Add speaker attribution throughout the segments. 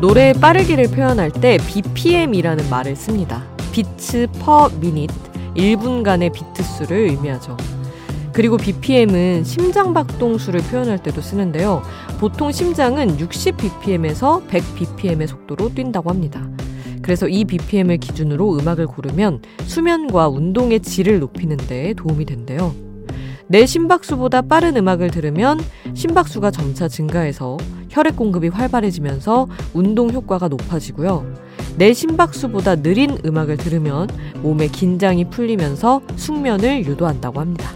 Speaker 1: 노래의 빠르기를 표현할 때 BPM이라는 말을 씁니다. 비츠 퍼 미닛, 1분간의 비트 수를 의미하죠. 그리고 BPM은 심장 박동수를 표현할 때도 쓰는데요. 보통 심장은 60 BPM에서 100 BPM의 속도로 뛴다고 합니다. 그래서 이 BPM을 기준으로 음악을 고르면 수면과 운동의 질을 높이는 데 도움이 된대요. 내 심박수보다 빠른 음악을 들으면 심박수가 점차 증가해서 혈액 공급이 활발해지면서 운동 효과가 높아지고요. 내 심박수보다 느린 음악을 들으면 몸의 긴장이 풀리면서 숙면을 유도한다고 합니다.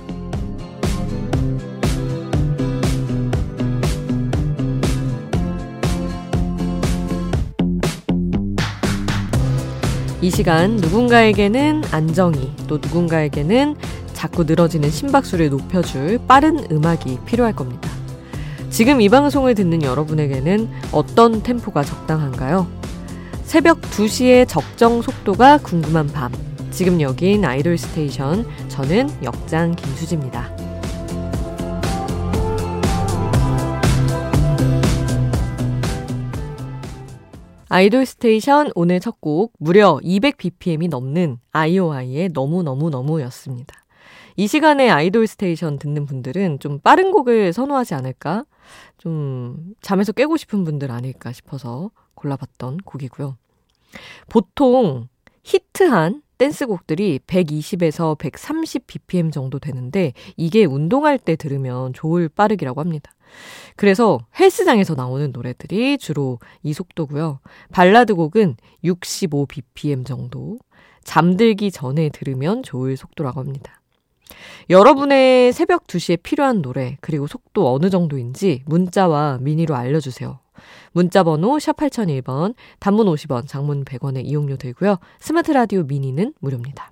Speaker 1: 이 시간 누군가에게는 안정이 또 누군가에게는 자꾸 늘어지는 심박수를 높여줄 빠른 음악이 필요할 겁니다. 지금 이 방송을 듣는 여러분에게는 어떤 템포가 적당한가요? 새벽 2시의 적정 속도가 궁금한 밤. 지금 여긴 아이돌 스테이션. 저는 역장 김수지입니다. 아이돌 스테이션 오늘 첫 곡 무려 200bpm이 넘는 아이오아이의 너무너무너무였습니다. 이 시간에 아이돌 스테이션 듣는 분들은 좀 빠른 곡을 선호하지 않을까? 좀 잠에서 깨고 싶은 분들 아닐까 싶어서 골라봤던 곡이고요. 보통 히트한 댄스곡들이 120에서 130 bpm 정도 되는데 이게 운동할 때 들으면 좋을 빠르기라고 합니다. 그래서 헬스장에서 나오는 노래들이 주로 이 속도고요. 발라드 곡은 65 bpm 정도. 잠들기 전에 들으면 좋을 속도라고 합니다. 여러분의 새벽 2시에 필요한 노래, 그리고 속도 어느 정도인지 문자와 미니로 알려주세요. 문자 번호 샵 8001번, 단문 50원, 장문 100원의 이용료 들고요. 스마트 라디오 미니는 무료입니다.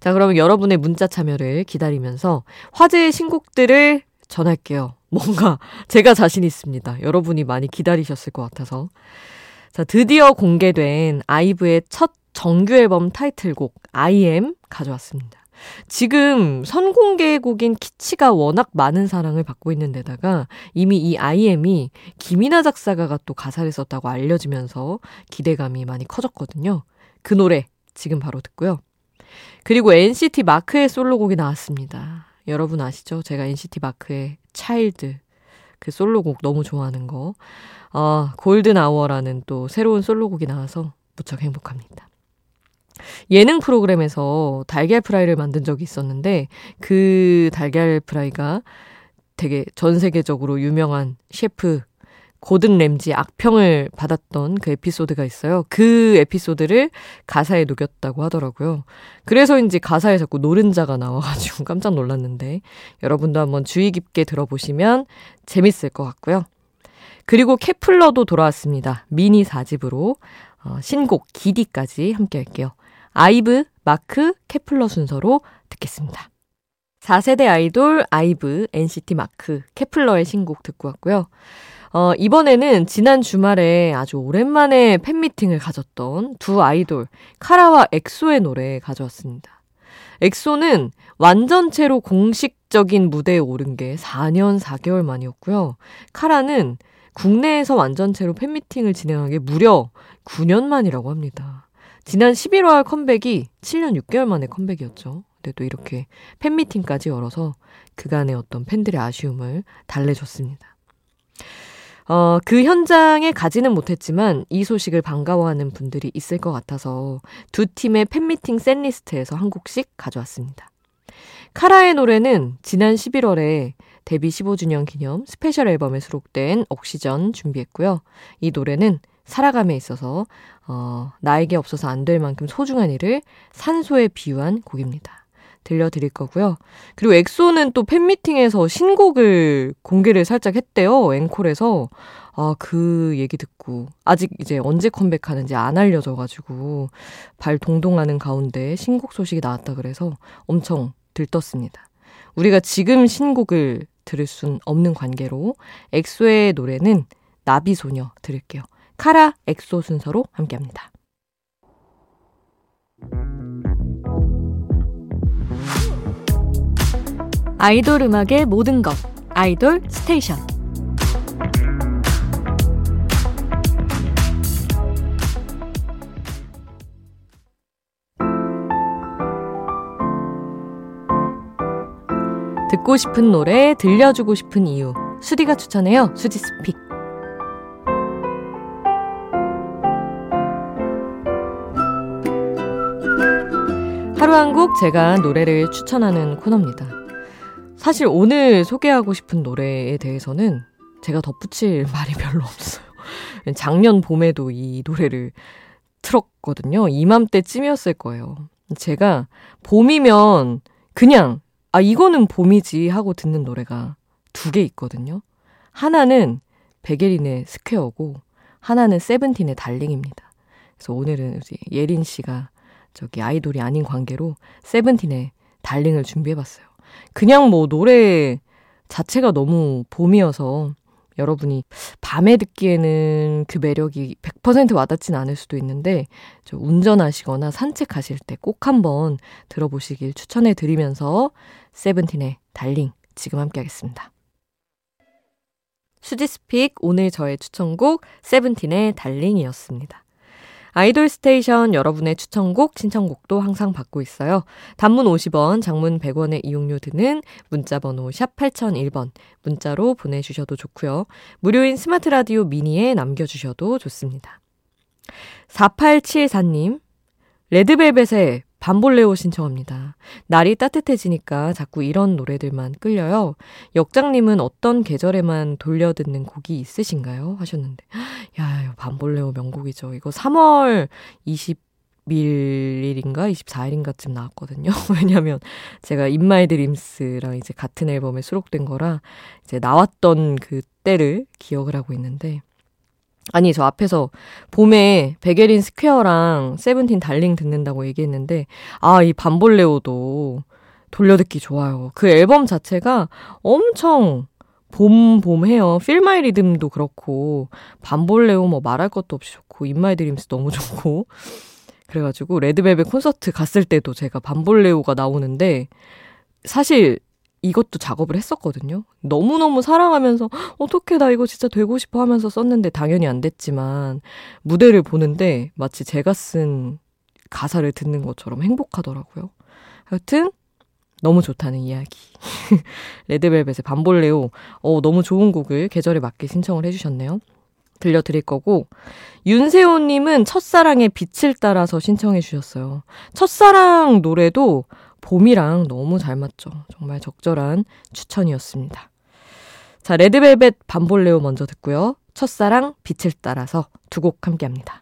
Speaker 1: 자, 그러면 여러분의 문자 참여를 기다리면서 화제의 신곡들을 전할게요. 뭔가 제가 자신 있습니다. 여러분이 많이 기다리셨을 것 같아서. 자, 드디어 공개된 아이브의 첫 정규 앨범 타이틀곡 I am 가져왔습니다. 지금 선공개곡인 Kitsch가 워낙 많은 사랑을 받고 있는 데다가 이미 이 I am이 김이나 작사가가 또 가사를 썼다고 알려지면서 기대감이 많이 커졌거든요. 그 노래 지금 바로 듣고요. 그리고 NCT 마크의 솔로곡이 나왔습니다. 여러분 아시죠? 제가 NCT 마크의 Child 그 솔로곡 너무 좋아하는 거. 아, Golden Hour라는 또 새로운 솔로곡이 나와서 무척 행복합니다. 예능 프로그램에서 달걀 프라이를 만든 적이 있었는데 그 달걀 프라이가 되게 전 세계적으로 유명한 셰프 고든 램지 악평을 받았던 그 에피소드가 있어요. 그 에피소드를 가사에 녹였다고 하더라고요. 그래서인지 가사에 자꾸 노른자가 나와가지고 깜짝 놀랐는데 여러분도 한번 주의 깊게 들어보시면 재밌을 것 같고요. 그리고 케플러도 돌아왔습니다. 미니 4집으로 어, 신곡 Giddy까지 함께 할게요. 아이브, 마크, 케플러 순서로 듣겠습니다. 4세대 아이돌 아이브, NCT 마크, 케플러의 신곡 듣고 왔고요. 어, 이번에는 지난 주말에 아주 오랜만에 팬미팅을 가졌던 두 아이돌, 카라와 엑소의 노래 가져왔습니다. 엑소는 완전체로 공식적인 무대에 오른 게 4년 4개월 만이었고요. 카라는 국내에서 완전체로 팬미팅을 진행한 게 무려 9년 만이라고 합니다. 지난 11월 컴백이 7년 6개월 만에 컴백이었죠. 근데 또 이렇게 팬미팅까지 열어서 그간의 어떤 팬들의 아쉬움을 달래줬습니다. 어, 그 현장에 가지는 못했지만 이 소식을 반가워하는 분들이 있을 것 같아서 두 팀의 팬미팅 setlist에서 한 곡씩 가져왔습니다. 카라의 노래는 지난 11월에 데뷔 15주년 기념 스페셜 앨범에 수록된 옥시전 준비했고요. 이 노래는 살아감에 있어서 어, 나에게 없어서 안 될 만큼 소중한 이를 산소에 비유한 곡입니다. 들려드릴 거고요. 그리고 엑소는 또 팬미팅에서 신곡을 공개를 살짝 했대요. 앵콜에서. 아, 그 얘기 듣고. 아직 이제 언제 컴백하는지 안 알려져가지고 발 동동하는 가운데 신곡 소식이 나왔다 그래서 엄청 들떴습니다. 우리가 지금 신곡을 들을 순 없는 관계로 엑소의 노래는 나비소녀 들을게요. 카라 엑소 순서로 함께 합니다. 아이돌 음악의 모든 것. 아이돌 스테이션. 듣고 싶은 노래, 들려주고 싶은 이유. 수디가 추천해요. 수지 스픽. 하루 한 곡 제가 노래를 추천하는 코너입니다. 사실 오늘 소개하고 싶은 노래에 대해서는 제가 덧붙일 말이 별로 없어요. 작년 봄에도 이 노래를 틀었거든요. 이맘때쯤이었을 거예요. 제가 봄이면 그냥 아 이거는 봄이지 하고 듣는 노래가 두 개 있거든요. 하나는 백예린의 Square고 하나는 세븐틴의 Darling입니다. 그래서 오늘은 예린 씨가 저기 아이돌이 아닌 관계로 세븐틴의 Darling을 준비해봤어요. 그냥 뭐 노래 자체가 너무 봄이어서 여러분이 밤에 듣기에는 그 매력이 100% 와닿진 않을 수도 있는데 저 운전하시거나 산책하실 때 꼭 한번 들어보시길 추천해 드리면서 세븐틴의 Darling 지금 함께 하겠습니다. 수지's pick 오늘 저의 추천곡 세븐틴의 Darling이었습니다. 아이돌 스테이션 여러분의 추천곡, 신청곡도 항상 받고 있어요. 단문 50원, 장문 100원의 이용료 드는 문자번호 샵 8001번 문자로 보내주셔도 좋고요. 무료인 스마트 라디오 미니에 남겨주셔도 좋습니다. 4874님, 레드벨벳의 밤볼레오 신청합니다. 날이 따뜻해지니까 자꾸 이런 노래들만 끌려요. 역장님은 어떤 계절에만 돌려 듣는 곡이 있으신가요? 하셨는데. 야, 밤볼레오 명곡이죠. 이거 3월 20일인가 24일인가쯤 나왔거든요. 왜냐면 제가 인마이 드림스랑 이제 같은 앨범에 수록된 거라 이제 나왔던 그 때를 기억을 하고 있는데 아니, 저 앞에서 봄에 백예린 Square랑 세븐틴 Darling 듣는다고 얘기했는데, 아, 이 Bamboleo도 돌려듣기 좋아요. 그 앨범 자체가 엄청 봄, 봄 해요. Feel My Rhythm도 그렇고, Bamboleo 뭐 말할 것도 없이 좋고, In My Dreams 너무 좋고. 그래가지고, 레드벨벳 콘서트 갔을 때도 제가 Bamboleo가 나오는데, 사실 이것도 작업을 했었거든요. 너무너무 사랑하면서 어떻게 나 이거 진짜 되고 싶어 하면서 썼는데 당연히 안 됐지만 무대를 보는데 마치 제가 쓴 가사를 듣는 것처럼 행복하더라고요. 하여튼 너무 좋다는 이야기. 레드벨벳의 밤볼레오. 어, 너무 좋은 곡을 계절에 맞게 신청을 해주셨네요. 들려드릴 거고, 윤세호님은 첫사랑의 빛을 따라서 신청해 주셨어요. 첫사랑 노래도 봄이랑 너무 잘 맞죠. 정말 적절한 추천이었습니다. 자, 레드벨벳 밤볼레오 먼저 듣고요. 첫사랑 빛을 따라서 두 곡 함께 합니다.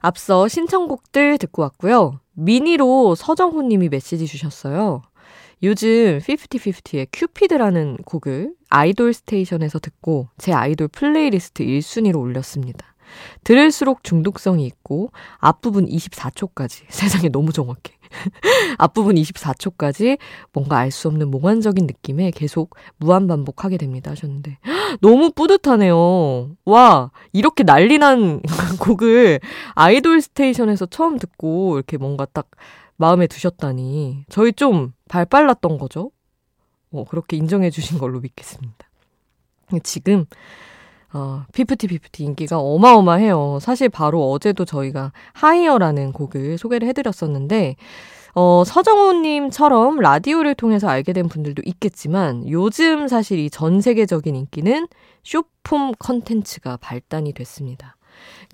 Speaker 1: 앞서 신청곡들 듣고 왔고요. 미니로 서정훈 님이 메시지 주셨어요. 요즘 50-50의 큐피드라는 곡을 아이돌 스테이션에서 듣고 제 아이돌 플레이리스트 1순위로 올렸습니다. 들을수록 중독성이 있고 앞부분 24초까지 세상에 너무 정확해. 앞부분 24초까지 뭔가 알 수 없는 몽환적인 느낌에 계속 무한 반복하게 됩니다 하셨는데 너무 뿌듯하네요. 와 이렇게 난리난 곡을 아이돌 스테이션에서 처음 듣고 이렇게 뭔가 딱 마음에 두셨다니 저희 좀 발 빨랐던 거죠. 어, 그렇게 인정해 주신 걸로 믿겠습니다. 지금 어, 피프티 피프티 인기가 어마어마해요. 사실 바로 어제도 저희가 Higher라는 곡을 소개를 해드렸었는데, 어, 서정호님처럼 라디오를 통해서 알게 된 분들도 있겠지만 요즘 사실 이 전 세계적인 인기는 쇼폼 컨텐츠가 발단이 됐습니다.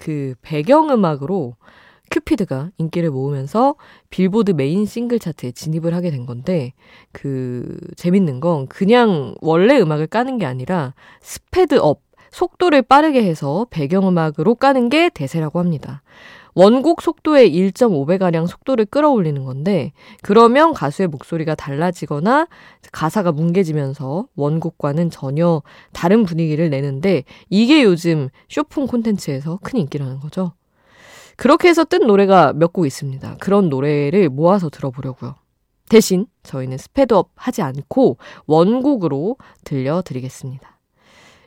Speaker 1: 그 배경음악으로 큐피드가 인기를 모으면서 빌보드 메인 싱글 차트에 진입을 하게 된 건데 그 재밌는 건 그냥 원래 음악을 까는 게 아니라 sped up 속도를 빠르게 해서 배경음악으로 까는 게 대세라고 합니다. 원곡 속도의 1.5배가량 속도를 끌어올리는 건데, 그러면 가수의 목소리가 달라지거나 가사가 뭉개지면서 원곡과는 전혀 다른 분위기를 내는데, 이게 요즘 쇼폰 콘텐츠에서 큰 인기라는 거죠. 그렇게 해서 뜬 노래가 몇 곡 있습니다. 그런 노래를 모아서 들어보려고요. 대신 저희는 sped up 하지 않고 원곡으로 들려드리겠습니다.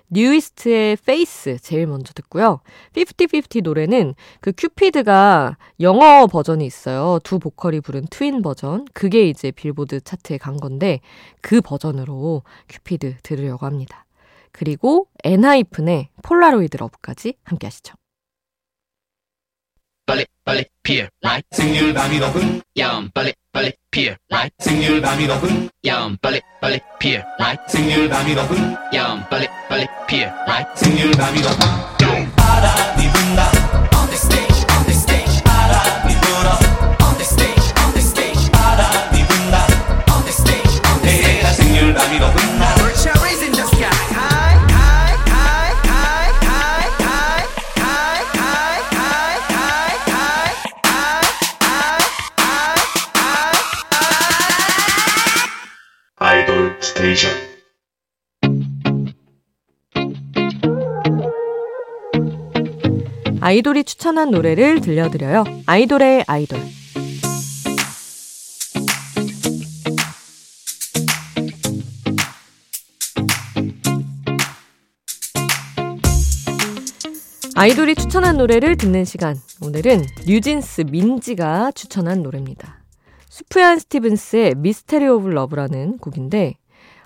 Speaker 1: 뉴이스트의 Face 제일 먼저 듣고요. 50-50 노래는 그 큐피드가 영어 버전이 있어요. 두 보컬이 부른 Twin 버전. 그게 이제 빌보드 차트에 간 건데 그 버전으로 큐피드 들으려고 합니다. 그리고 엔하이픈의 폴라로이드 러브까지 함께 하시죠. 빨리 빨리 피어 라이 생률 밤이 높은 야음 빨리 빨리 피어 라이 생률 밤이 높은 야음 빨리 빨리 피어 라이 생률 밤이 높은 야음 빨리 빨리 피어 라이 생률 밤이 높은 바람이 분다. On the stage 아이돌이 추천한 노래를 들려드려요. 아이돌의 아이돌. 아이돌이 추천한 노래를 듣는 시간. 오늘은 뉴진스 민지가 추천한 노래입니다. 수프얀 스티븐스의 Mystery of Love라는 곡인데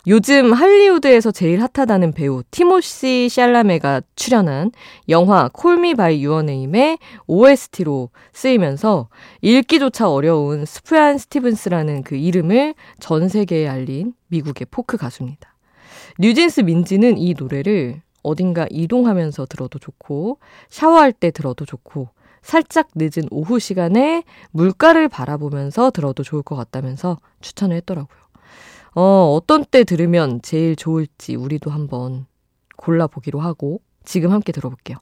Speaker 1: 요즘 할리우드에서 제일 핫하다는 배우 티모시 샬라메가 출연한 영화 Call Me by Your Name의 OST로 쓰이면서 읽기조차 어려운 스프얀 스티븐스라는 그 이름을 전 세계에 알린 미국의 포크 가수입니다. 뉴진스 민지는 이 노래를 어딘가 이동하면서 들어도 좋고 샤워할 때 들어도 좋고 살짝 늦은 오후 시간에 물가를 바라보면서 들어도 좋을 것 같다면서 추천을 했더라고요. 어, 어떤 때 들으면 제일 좋을지 우리도 한번 골라보기로 하고 지금 함께 들어볼게요.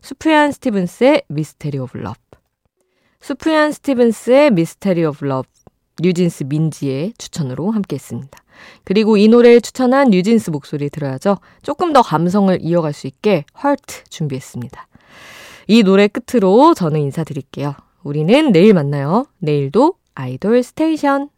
Speaker 1: 수프얀 스티븐스의 Mystery of Love. 수프얀 스티븐스의 Mystery of Love. 뉴진스 민지의 추천으로 함께 했습니다. 그리고 이 노래를 추천한 뉴진스 목소리 들어야죠. 조금 더 감성을 이어갈 수 있게 Hurt 준비했습니다. 이 노래 끝으로 저는 인사드릴게요. 우리는 내일 만나요. 내일도 아이돌 스테이션.